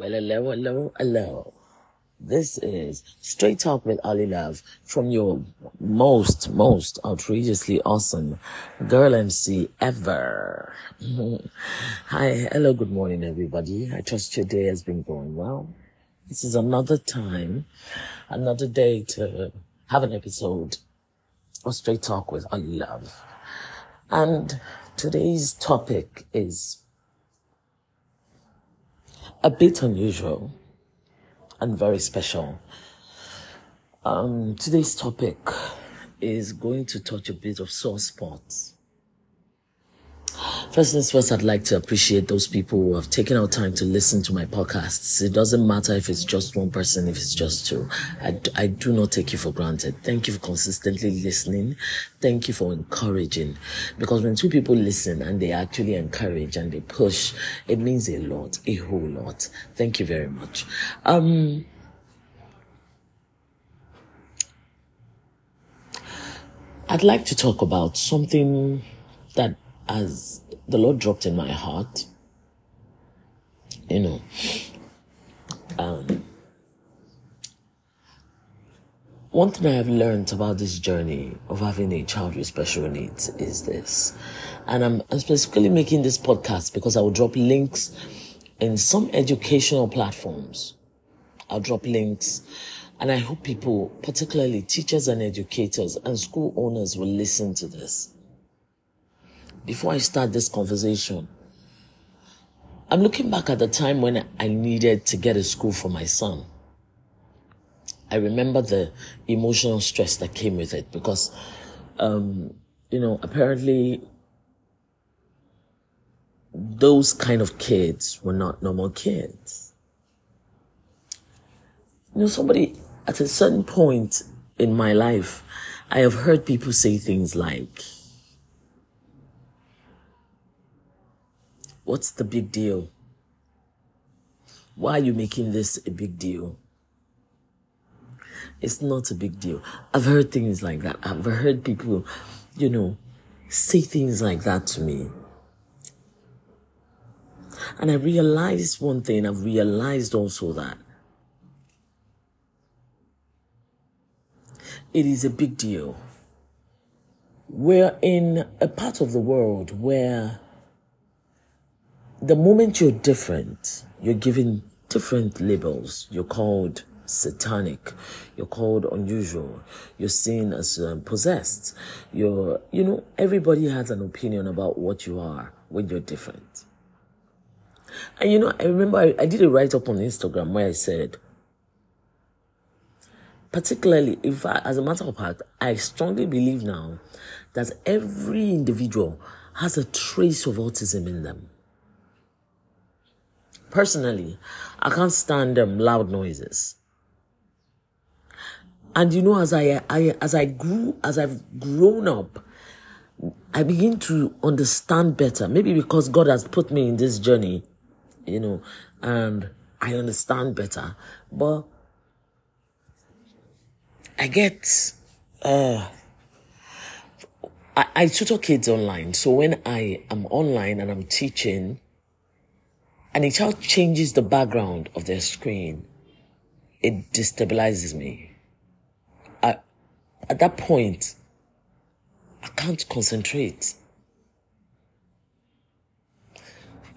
Well, hello, hello, hello. This is Straight Talk with Ali Love from your most, most outrageously awesome girl MC ever. Hi, hello, good morning, everybody. I trust your day has been going well. This is another time, another day to have an episode of Straight Talk with Ali Love. And today's topic is a bit unusual and very special. Um, today's topic is going to touch a bit of sore spots. First things first, I'd like to appreciate those people who have taken out time to listen to my podcasts. It doesn't matter if it's just one person, if it's just two. I, do not take you for granted. Thank you for consistently listening. Thank you for encouraging. Because when two people listen and they actually encourage and they push, it means a lot, a whole lot. Thank you very much. Um, I'd like to talk about something that as the Lord dropped in my heart, you know, um, one thing I have learned about this journey of having a child with special needs is this. And I'm, I'm specifically making this podcast because I will drop links in some educational platforms. I'll drop links and I hope people, particularly teachers and educators and school owners will listen to this before I start this conversation, I'm looking back at the time when I needed to get a school for my son. I remember the emotional stress that came with it because, um, you know, apparently those kind of kids were not normal kids. You know, somebody at a certain point in my life, I have heard people say things like, What's the big deal? Why are you making this a big deal? It's not a big deal. I've heard things like that. I've heard people, you know, say things like that to me. And I realized one thing, I've realized also that it is a big deal. We're in a part of the world where the moment you're different, you're given different labels. You're called satanic. You're called unusual. You're seen as um, possessed. You're, you know, everybody has an opinion about what you are when you're different. And you know, I remember I, I did a write up on Instagram where I said, particularly if as a matter of fact, I strongly believe now that every individual has a trace of autism in them. Personally, I can't stand um, loud noises. And you know, as I, I as I grew, as I've grown up, I begin to understand better. Maybe because God has put me in this journey, you know, and I understand better. But I get, uh, I, I tutor kids online. So when I am online and I'm teaching, and a child changes the background of their screen, it destabilizes me. I, at that point, I can't concentrate.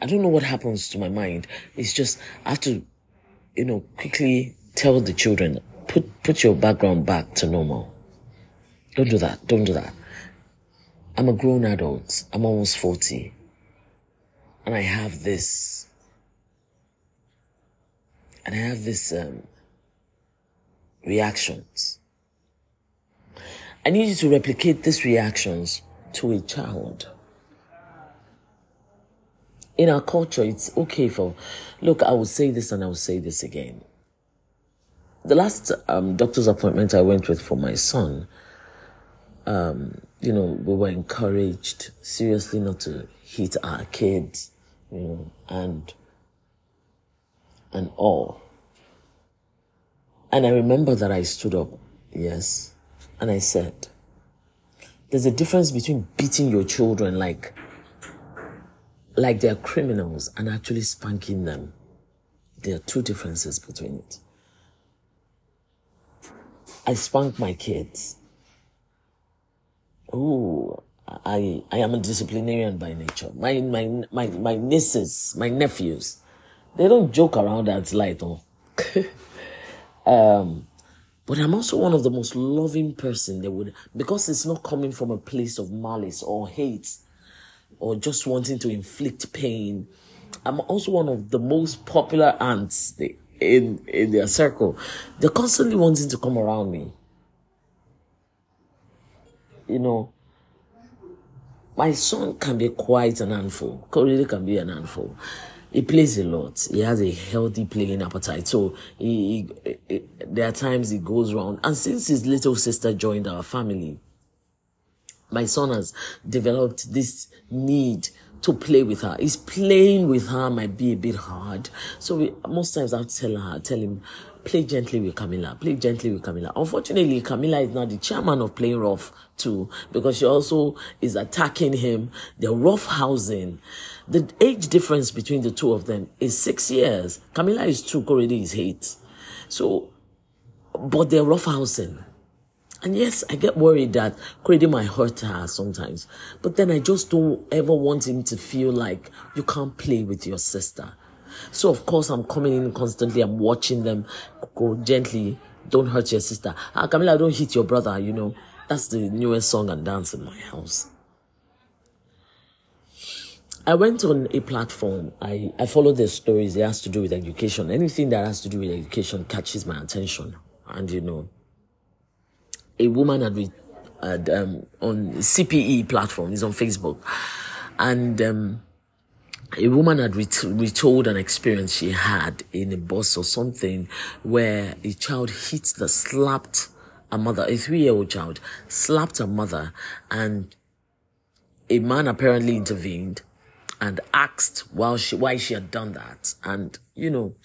I don't know what happens to my mind. It's just, I have to, you know, quickly tell the children, put, put your background back to normal. Don't do that. Don't do that. I'm a grown adult. I'm almost 40. And I have this and I have this um, reactions. I need you to replicate these reactions to a child. In our culture, it's okay for, look, I will say this and I will say this again. The last um, doctor's appointment I went with for my son, um, you know, we were encouraged seriously not to hit our kids, you know, and and all. And I remember that I stood up, yes, and I said, there's a difference between beating your children like, like they're criminals and actually spanking them. There are two differences between it. I spank my kids. Oh, I I am a disciplinarian by nature. My my my my nieces, my nephews, they don't joke around that light. Oh. um, but I'm also one of the most loving person they would because it's not coming from a place of malice or hate or just wanting to inflict pain. I'm also one of the most popular aunts in in their circle. They're constantly wanting to come around me. You know, my son can be quite an handful. Really can be an handful he plays a lot. He has a healthy playing appetite. So he, he, he, there are times he goes around. And since his little sister joined our family, my son has developed this need to play with her. He's playing with her might be a bit hard. So we, most times I have to tell her, tell him, play gently with Camilla. Play gently with Camilla. Unfortunately, Camilla is now the chairman of playing rough too, because she also is attacking him. They're rough housing. The age difference between the two of them is six years. Camilla is two, Korede is eight. So, but they're rough housing. And yes, I get worried that Korede might hurt her sometimes. But then I just don't ever want him to feel like you can't play with your sister. So of course I'm coming in constantly. I'm watching them go gently. Don't hurt your sister. Ah, Camilla, don't hit your brother. You know, that's the newest song and dance in my house. I went on a platform. I, I follow their stories. It has to do with education. Anything that has to do with education catches my attention. And you know, a woman had, re- had um, on CPE platform, is on Facebook, and um, a woman had ret- retold an experience she had in a bus or something where a child hit the slapped a mother, a three-year-old child slapped a mother, and a man apparently intervened and asked while she, why she had done that. And, you know,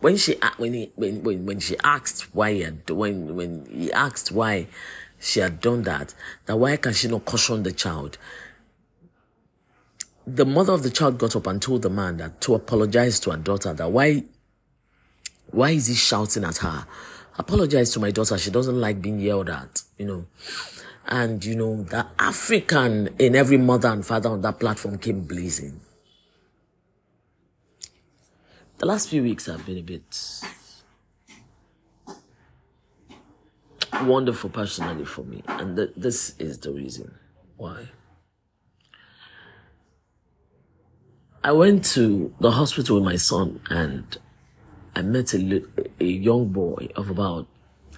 when she, when he, when, when, when she asked why he had, when, when he asked why she had done that, that why can she not caution the child? The mother of the child got up and told the man that to apologize to her daughter that why, why is he shouting at her? Apologize to my daughter. She doesn't like being yelled at, you know. And, you know, the African in every mother and father on that platform came blazing. The last few weeks have been a bit wonderful personally for me. And th- this is the reason why. I went to the hospital with my son and I met a, a young boy of about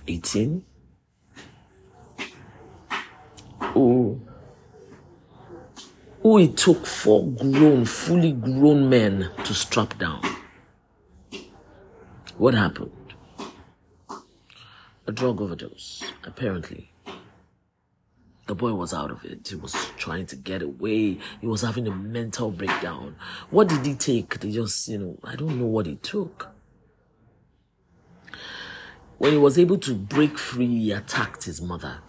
18 who, who it took four grown, fully grown men to strap down. What happened? A drug overdose, apparently. The boy was out of it. He was trying to get away. He was having a mental breakdown. What did he take? They just, you know, I don't know what he took. When he was able to break free, he attacked his mother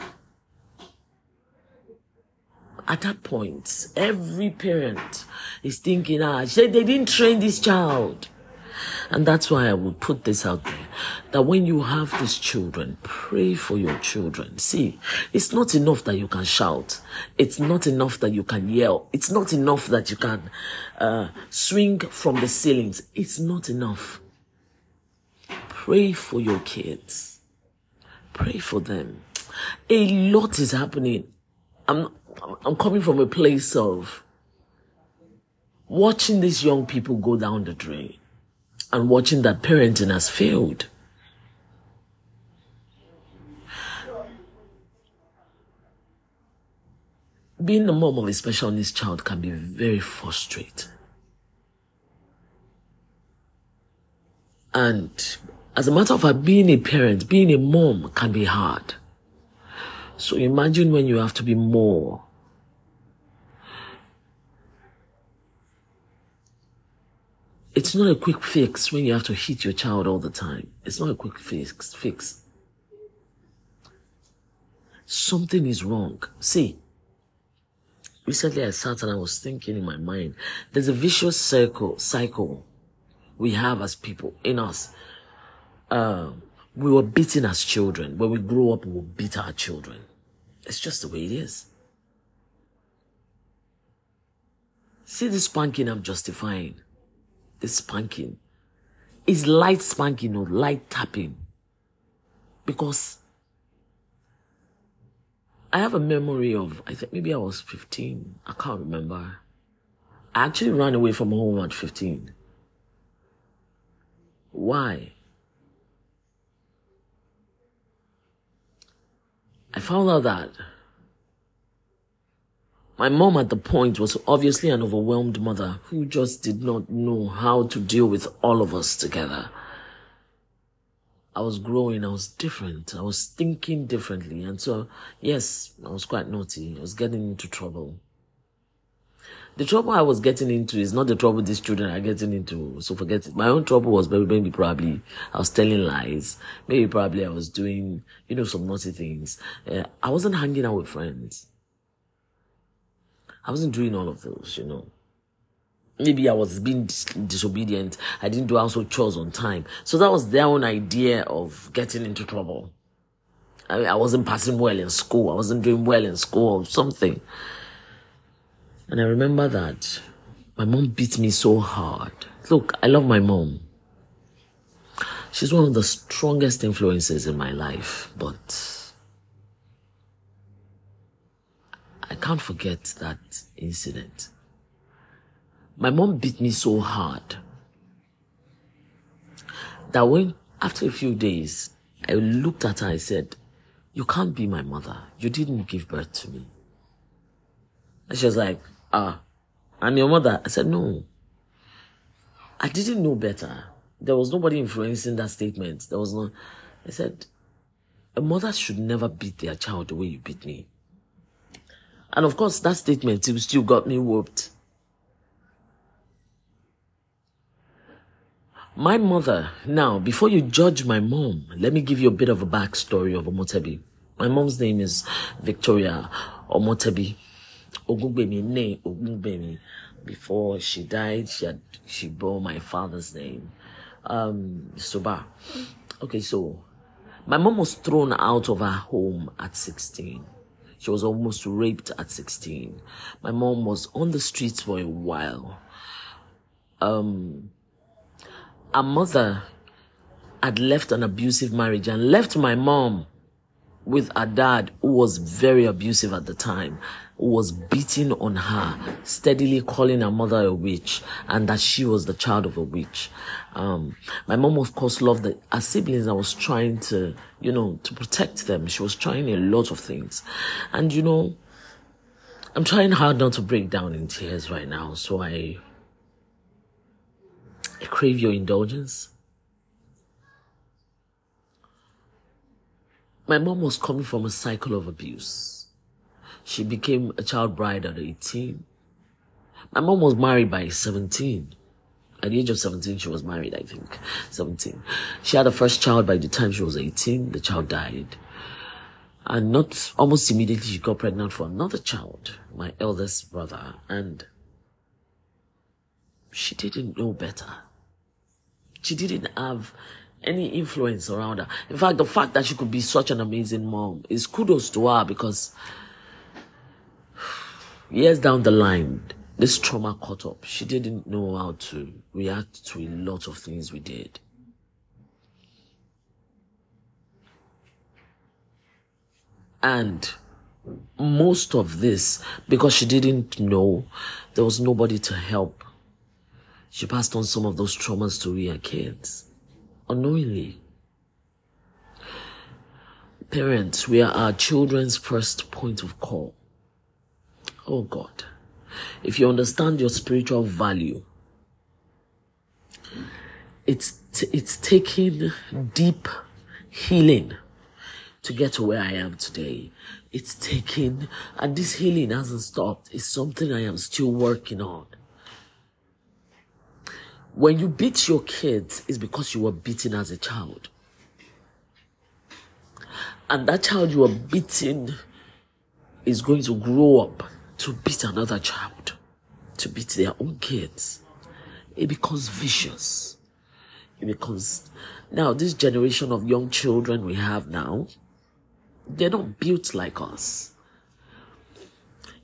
at that point, every parent is thinking, ah, they didn't train this child. And that's why I would put this out there that when you have these children, pray for your children. See, it's not enough that you can shout. It's not enough that you can yell. It's not enough that you can uh, swing from the ceilings. It's not enough. Pray for your kids. Pray for them. A lot is happening. I'm I'm coming from a place of watching these young people go down the drain and watching that parenting has failed. Being the mom of a special needs child can be very frustrating. And as a matter of fact, being a parent, being a mom can be hard. So imagine when you have to be more It's not a quick fix when you have to hit your child all the time. It's not a quick fix. Fix. Something is wrong. See, recently I sat and I was thinking in my mind, there's a vicious circle, cycle we have as people in us. Um, we were beaten as children. When we grow up, we will beat our children. It's just the way it is. See the spanking I'm justifying. The spanking is light spanking or light tapping. Because I have a memory of, I think maybe I was 15. I can't remember. I actually ran away from home at 15. Why? I found out that my mom at the point was obviously an overwhelmed mother who just did not know how to deal with all of us together. I was growing, I was different, I was thinking differently. And so, yes, I was quite naughty. I was getting into trouble. The trouble I was getting into is not the trouble these children are getting into. So forget it. My own trouble was maybe, maybe probably I was telling lies. Maybe probably I was doing, you know, some naughty things. Uh, I wasn't hanging out with friends. I wasn't doing all of those, you know. Maybe I was being dis- disobedient. I didn't do household chores on time. So that was their own idea of getting into trouble. I, mean, I wasn't passing well in school. I wasn't doing well in school or something. And I remember that my mom beat me so hard. Look, I love my mom. She's one of the strongest influences in my life, but I can't forget that incident. My mom beat me so hard that when, after a few days, I looked at her, I said, You can't be my mother. You didn't give birth to me. And she was like, Ah, I'm your mother. I said, No. I didn't know better. There was nobody influencing that statement. There was no. I said, A mother should never beat their child the way you beat me. And of course, that statement still got me whooped. My mother, now, before you judge my mom, let me give you a bit of a backstory of Omotebi. My mom's name is Victoria Omotebi. Ogunbemi. Before she died, she had, she bore my father's name. Um, Soba. Okay, so, my mom was thrown out of her home at 16. She was almost raped at 16. My mom was on the streets for a while. Um, our mother had left an abusive marriage and left my mom with a dad who was very abusive at the time, was beating on her, steadily calling her mother a witch, and that she was the child of a witch. Um, my mom, of course, loved the, her siblings I was trying to, you know, to protect them. She was trying a lot of things. And, you know, I'm trying hard not to break down in tears right now, so I, I crave your indulgence. My mom was coming from a cycle of abuse. She became a child bride at 18. My mom was married by 17. At the age of 17, she was married, I think. 17. She had a first child by the time she was 18. The child died. And not almost immediately, she got pregnant for another child, my eldest brother. And she didn't know better. She didn't have any influence around her. In fact, the fact that she could be such an amazing mom is kudos to her because years down the line, this trauma caught up. She didn't know how to react to a lot of things we did. And most of this, because she didn't know, there was nobody to help. She passed on some of those traumas to her kids unknowingly. Parents, we are our children's first point of call. Oh God. If you understand your spiritual value, it's, t- it's taking deep healing to get to where I am today. It's taking, and this healing hasn't stopped. It's something I am still working on. When you beat your kids, it's because you were beaten as a child. And that child you were beating is going to grow up to beat another child, to beat their own kids, it becomes vicious. It becomes now this generation of young children we have now, they're not built like us.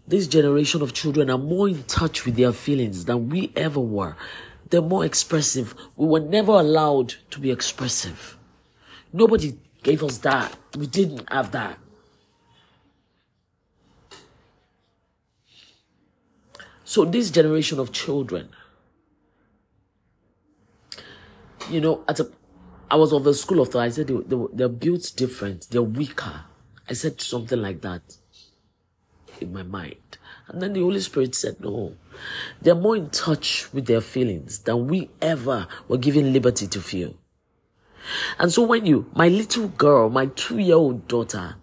This generation of children are more in touch with their feelings than we ever were. They're more expressive. We were never allowed to be expressive. Nobody gave us that. We didn't have that. So, this generation of children, you know, at a, I was of the school of thought. I said they, they, they're built different. They're weaker. I said something like that in my mind. And then the Holy Spirit said, No, they're more in touch with their feelings than we ever were given liberty to feel. And so when you, my little girl, my two year old daughter,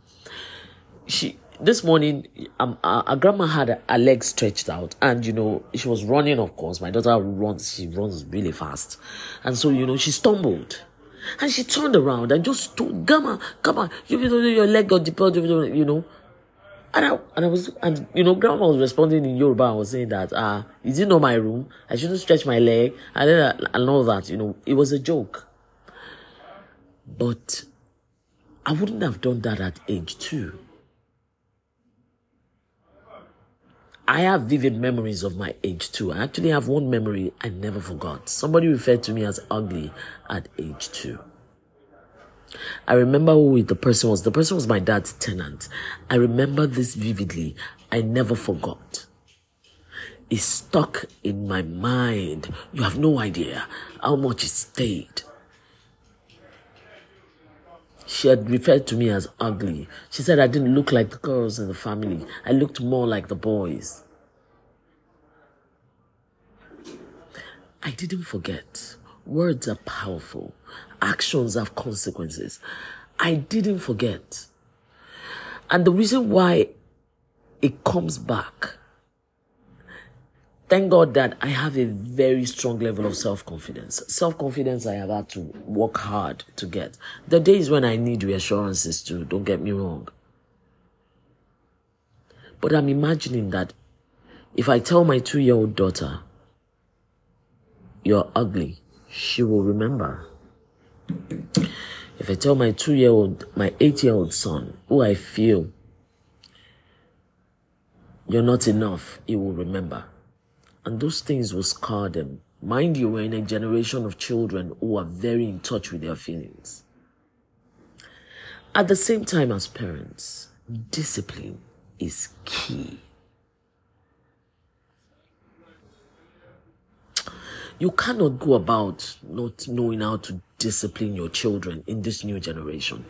she, this morning, um, our, our grandma had a leg stretched out, and you know, she was running, of course. My daughter runs, she runs really fast. And so, you know, she stumbled. And she turned around and just told, Grandma, come on, you know, your leg got deeper, you know. And I, and I was, and you know, grandma was responding in Yoruba and was saying that, uh, is it not my room? I shouldn't stretch my leg. And then, and all that, you know, it was a joke. But I wouldn't have done that at age two. I have vivid memories of my age two. I actually have one memory I never forgot. Somebody referred to me as ugly at age two. I remember who the person was. The person was my dad's tenant. I remember this vividly. I never forgot. It stuck in my mind. You have no idea how much it stayed. She had referred to me as ugly. She said I didn't look like the girls in the family. I looked more like the boys. I didn't forget. Words are powerful actions have consequences. I didn't forget. And the reason why it comes back, thank God that I have a very strong level of self confidence. Self confidence I have had to work hard to get. The days when I need reassurances too, don't get me wrong. But I'm imagining that if I tell my two year old daughter, you're ugly, she will remember. If I tell my two year old, my eight year old son, who I feel you're not enough, he will remember. And those things will scar them. Mind you, we're in a generation of children who are very in touch with their feelings. At the same time, as parents, discipline is key. You cannot go about not knowing how to discipline your children in this new generation.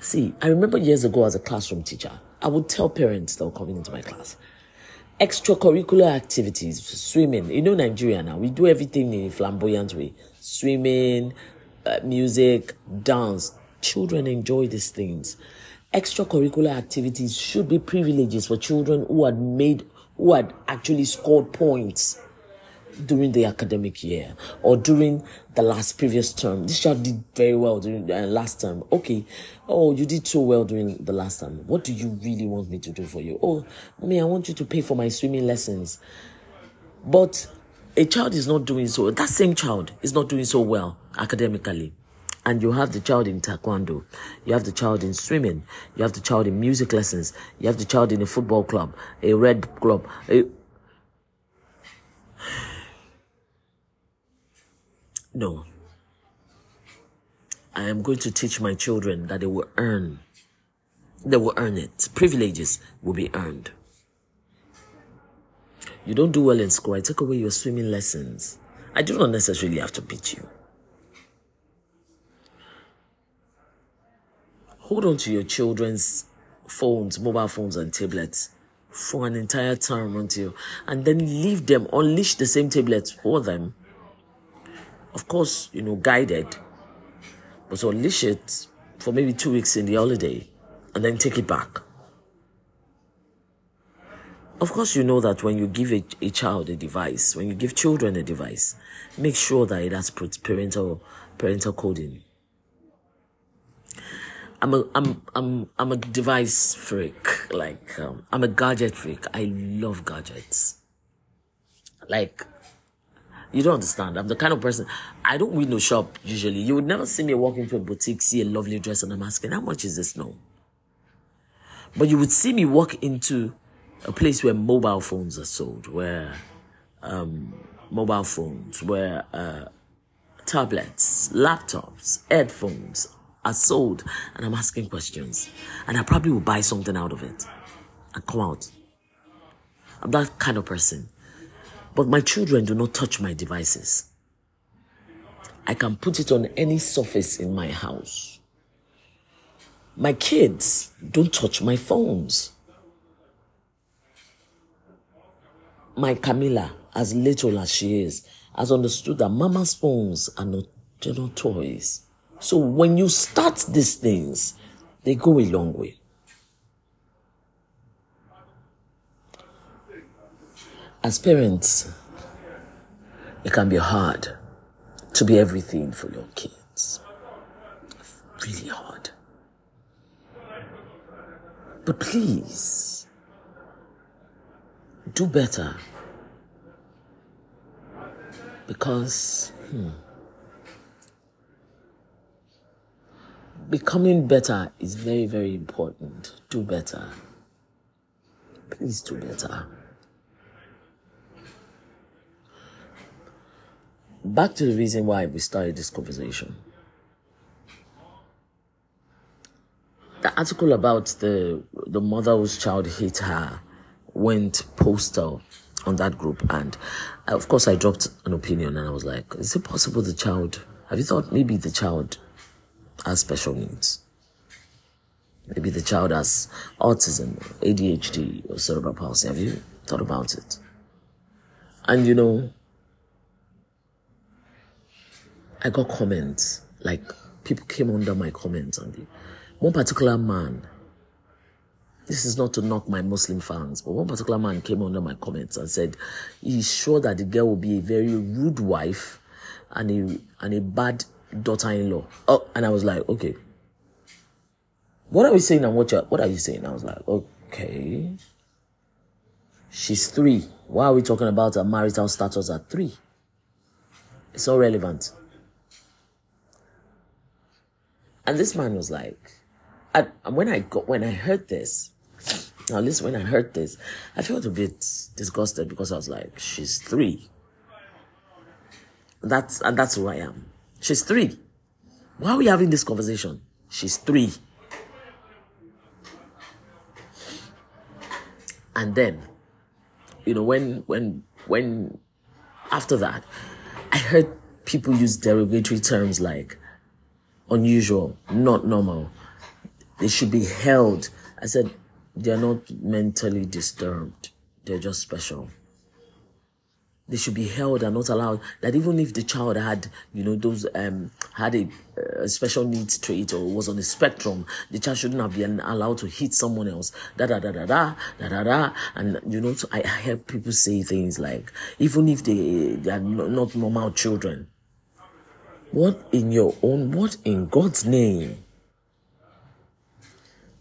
See, I remember years ago as a classroom teacher, I would tell parents that were coming into my class, extracurricular activities, swimming. You know, Nigeria now, we do everything in a flamboyant way swimming, uh, music, dance. Children enjoy these things. Extracurricular activities should be privileges for children who had made, who had actually scored points during the academic year or during the last previous term. This child did very well during the uh, last term. Okay. Oh, you did so well during the last term. What do you really want me to do for you? Oh, me, I want you to pay for my swimming lessons. But a child is not doing so. That same child is not doing so well academically. And you have the child in taekwondo, you have the child in swimming, you have the child in music lessons, you have the child in a football club, a red club. A, No. I am going to teach my children that they will earn. They will earn it. Privileges will be earned. You don't do well in school. I take away your swimming lessons. I do not necessarily have to beat you. Hold on to your children's phones, mobile phones, and tablets for an entire term until, and then leave them, unleash the same tablets for them of course, you know, guided, but unleash it for maybe two weeks in the holiday and then take it back. Of course, you know that when you give a, a child a device, when you give children a device, make sure that it has parental parental coding. I'm a I'm I'm I'm a device freak. Like um, I'm a gadget freak. I love gadgets. Like you don't understand. I'm the kind of person I don't window shop usually. You would never see me walk into a boutique, see a lovely dress, and I'm asking, how much is this? No. But you would see me walk into a place where mobile phones are sold, where um, mobile phones, where uh, tablets, laptops, headphones are sold, and I'm asking questions, and I probably will buy something out of it and come out. I'm that kind of person. But my children do not touch my devices. I can put it on any surface in my house. My kids don't touch my phones. My Camilla, as little as she is, has understood that mama's phones are not, they're not toys. So when you start these things, they go a long way. As parents, it can be hard to be everything for your kids. Really hard. But please, do better. Because hmm, becoming better is very, very important. Do better. Please do better. Back to the reason why we started this conversation. The article about the the mother whose child hit her went postal on that group, and uh, of course I dropped an opinion, and I was like, "Is it possible the child? Have you thought maybe the child has special needs? Maybe the child has autism, ADHD, or cerebral palsy? Have you thought about it?" And you know, I got comments, like people came under my comments and one particular man, this is not to knock my Muslim fans, but one particular man came under my comments and said he's sure that the girl will be a very rude wife and a and a bad daughter-in-law. Oh, and I was like, okay. What are we saying and what you what are you saying? I was like, okay. She's three. Why are we talking about her marital status at three? It's all relevant. And this man was like, and when I got, when I heard this, now listen, when I heard this, I felt a bit disgusted because I was like, she's three. That's, and that's who I am. She's three. Why are we having this conversation? She's three. And then, you know, when, when, when, after that, I heard people use derogatory terms like, unusual, not normal. They should be held. I said, they're not mentally disturbed. They're just special. They should be held and not allowed. That even if the child had, you know, those um had a, a special needs trait or was on the spectrum, the child shouldn't have been allowed to hit someone else. Da da da da da da da da. And you know, I, I hear people say things like, even if they they are not normal children, what in your own, what in God's name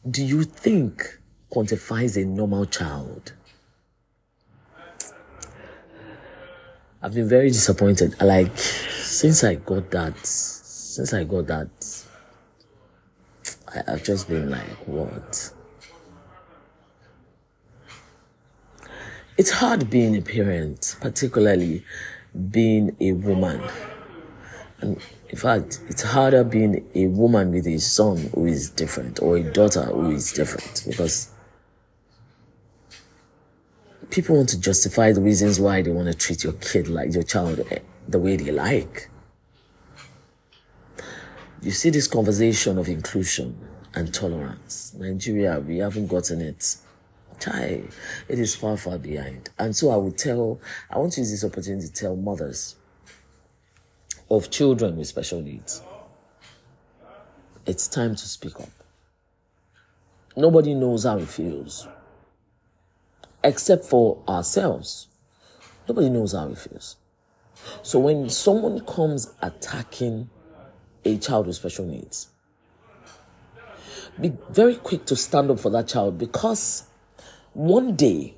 do you think quantifies a normal child? I've been very disappointed. Like, since I got that, since I got that, I, have just been like, what? It's hard being a parent, particularly being a woman. And in fact, it's harder being a woman with a son who is different or a daughter who is different because people want to justify the reasons why they want to treat your kid like your child eh, the way they like. You see this conversation of inclusion and tolerance. Nigeria, we haven't gotten it. Chai, it is far, far behind. And so I would tell, I want to use this opportunity to tell mothers of children with special needs. It's time to speak up. Nobody knows how it feels except for ourselves. Nobody knows how it feels. So when someone comes attacking a child with special needs, be very quick to stand up for that child because one day,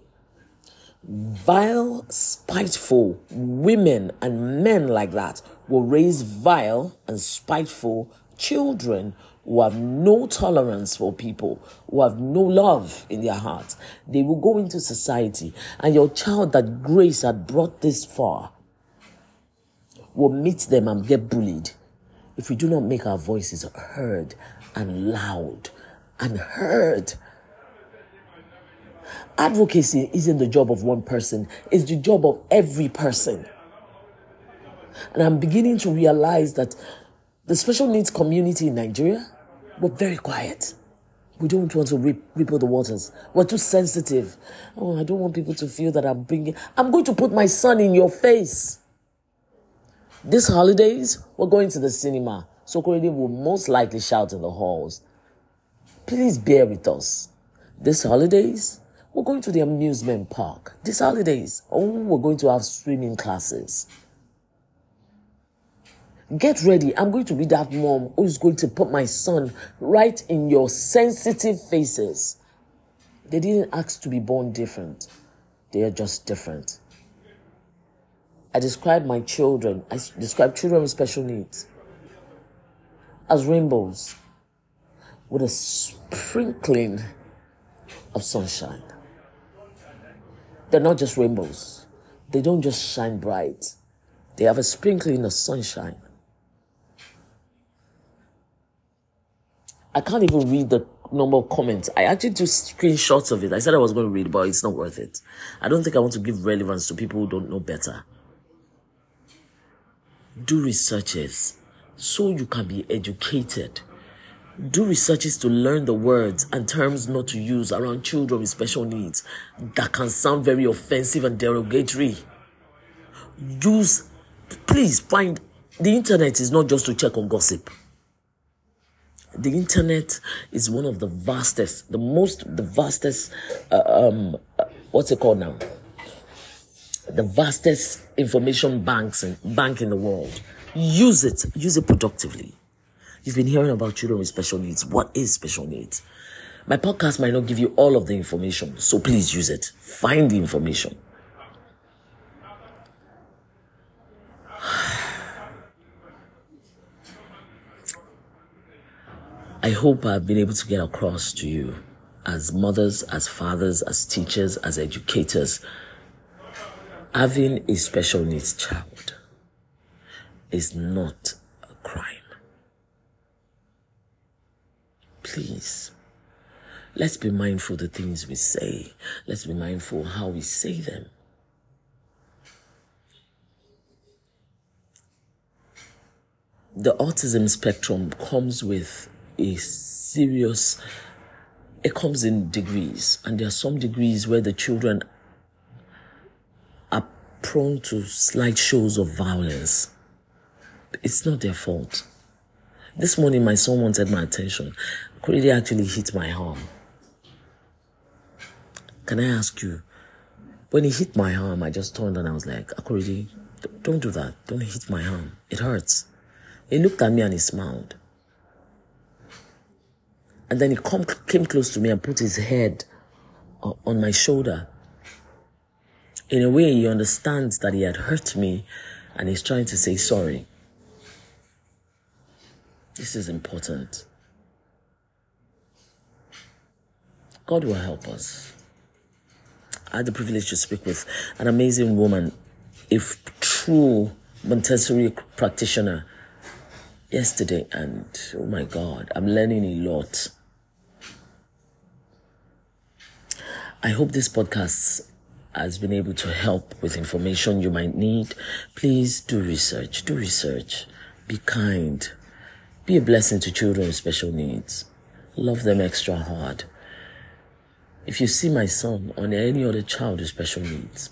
vile, spiteful women and men like that will raise vile and spiteful children who have no tolerance for people, who have no love in their hearts. They will go into society, and your child that grace had brought this far will meet them and get bullied if we do not make our voices heard and loud and heard. Advocacy isn't the job of one person, it's the job of every person. And I'm beginning to realize that the special needs community in Nigeria, we're very quiet. We don't want to rip, ripple the waters. We're too sensitive. Oh, I don't want people to feel that I'm bringing. I'm going to put my son in your face. This holidays, we're going to the cinema. So Korede will most likely shout in the halls. Please bear with us. This holidays, we're going to the amusement park. This holidays, oh, we're going to have swimming classes. Get ready. I'm going to be that mom who's going to put my son right in your sensitive faces. They didn't ask to be born different, they are just different. I describe my children, I describe children with special needs as rainbows with a sprinkling of sunshine. They're not just rainbows, they don't just shine bright, they have a sprinkling of sunshine. I can't even read the normal comments. I actually took screenshots of it. I said I was going to read, but it's not worth it. I don't think I want to give relevance to people who don't know better. Do researches so you can be educated. Do researches to learn the words and terms not to use around children with special needs that can sound very offensive and derogatory. Use, please find the internet is not just to check on gossip the internet is one of the vastest, the most, the vastest, uh, um, uh, what's it called now? The vastest information banks and bank in the world. Use it, use it productively. You've been hearing about children with special needs. What is special needs? My podcast might not give you all of the information, so please use it. Find the information. I hope I've been able to get across to you as mothers, as fathers, as teachers, as educators. Having a special needs child is not a crime. Please, let's be mindful the things we say. Let's be mindful how we say them. The autism spectrum comes with a serious it comes in degrees. And there are some degrees where the children are prone to slight shows of violence. It's not their fault. This morning my son wanted my attention. Korede actually hit my arm. Can i ask you when he hit my arm i just turned and i was like Korede, don't do that. Don't hit my arm. It hurts. He looked at me and he smiled and then he come, came close to me and put his head on my shoulder. In a way, he understands that he had hurt me and he's trying to say sorry. This is important. God will help us. I had the privilege to speak with an amazing woman, a true Montessori practitioner yesterday, and oh my God, I'm learning a lot. I hope this podcast has been able to help with information you might need. Please do research, do research, be kind, be a blessing to children with special needs, love them extra hard. If you see my son or any other child with special needs,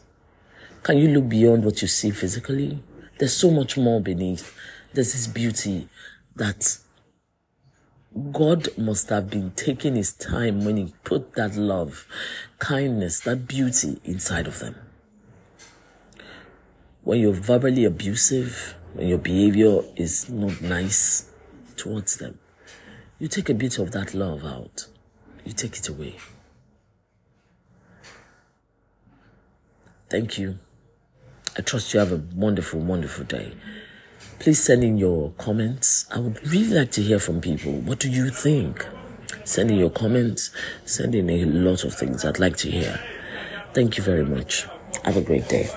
can you look beyond what you see physically? There's so much more beneath. There's this beauty that God must have been taking his time when he put that love, kindness, that beauty inside of them. When you're verbally abusive, when your behavior is not nice towards them, you take a bit of that love out, you take it away. Thank you. I trust you have a wonderful, wonderful day. Please send in your comments. I would really like to hear from people. What do you think? Send in your comments. Send in a lot of things I'd like to hear. Thank you very much. Have a great day.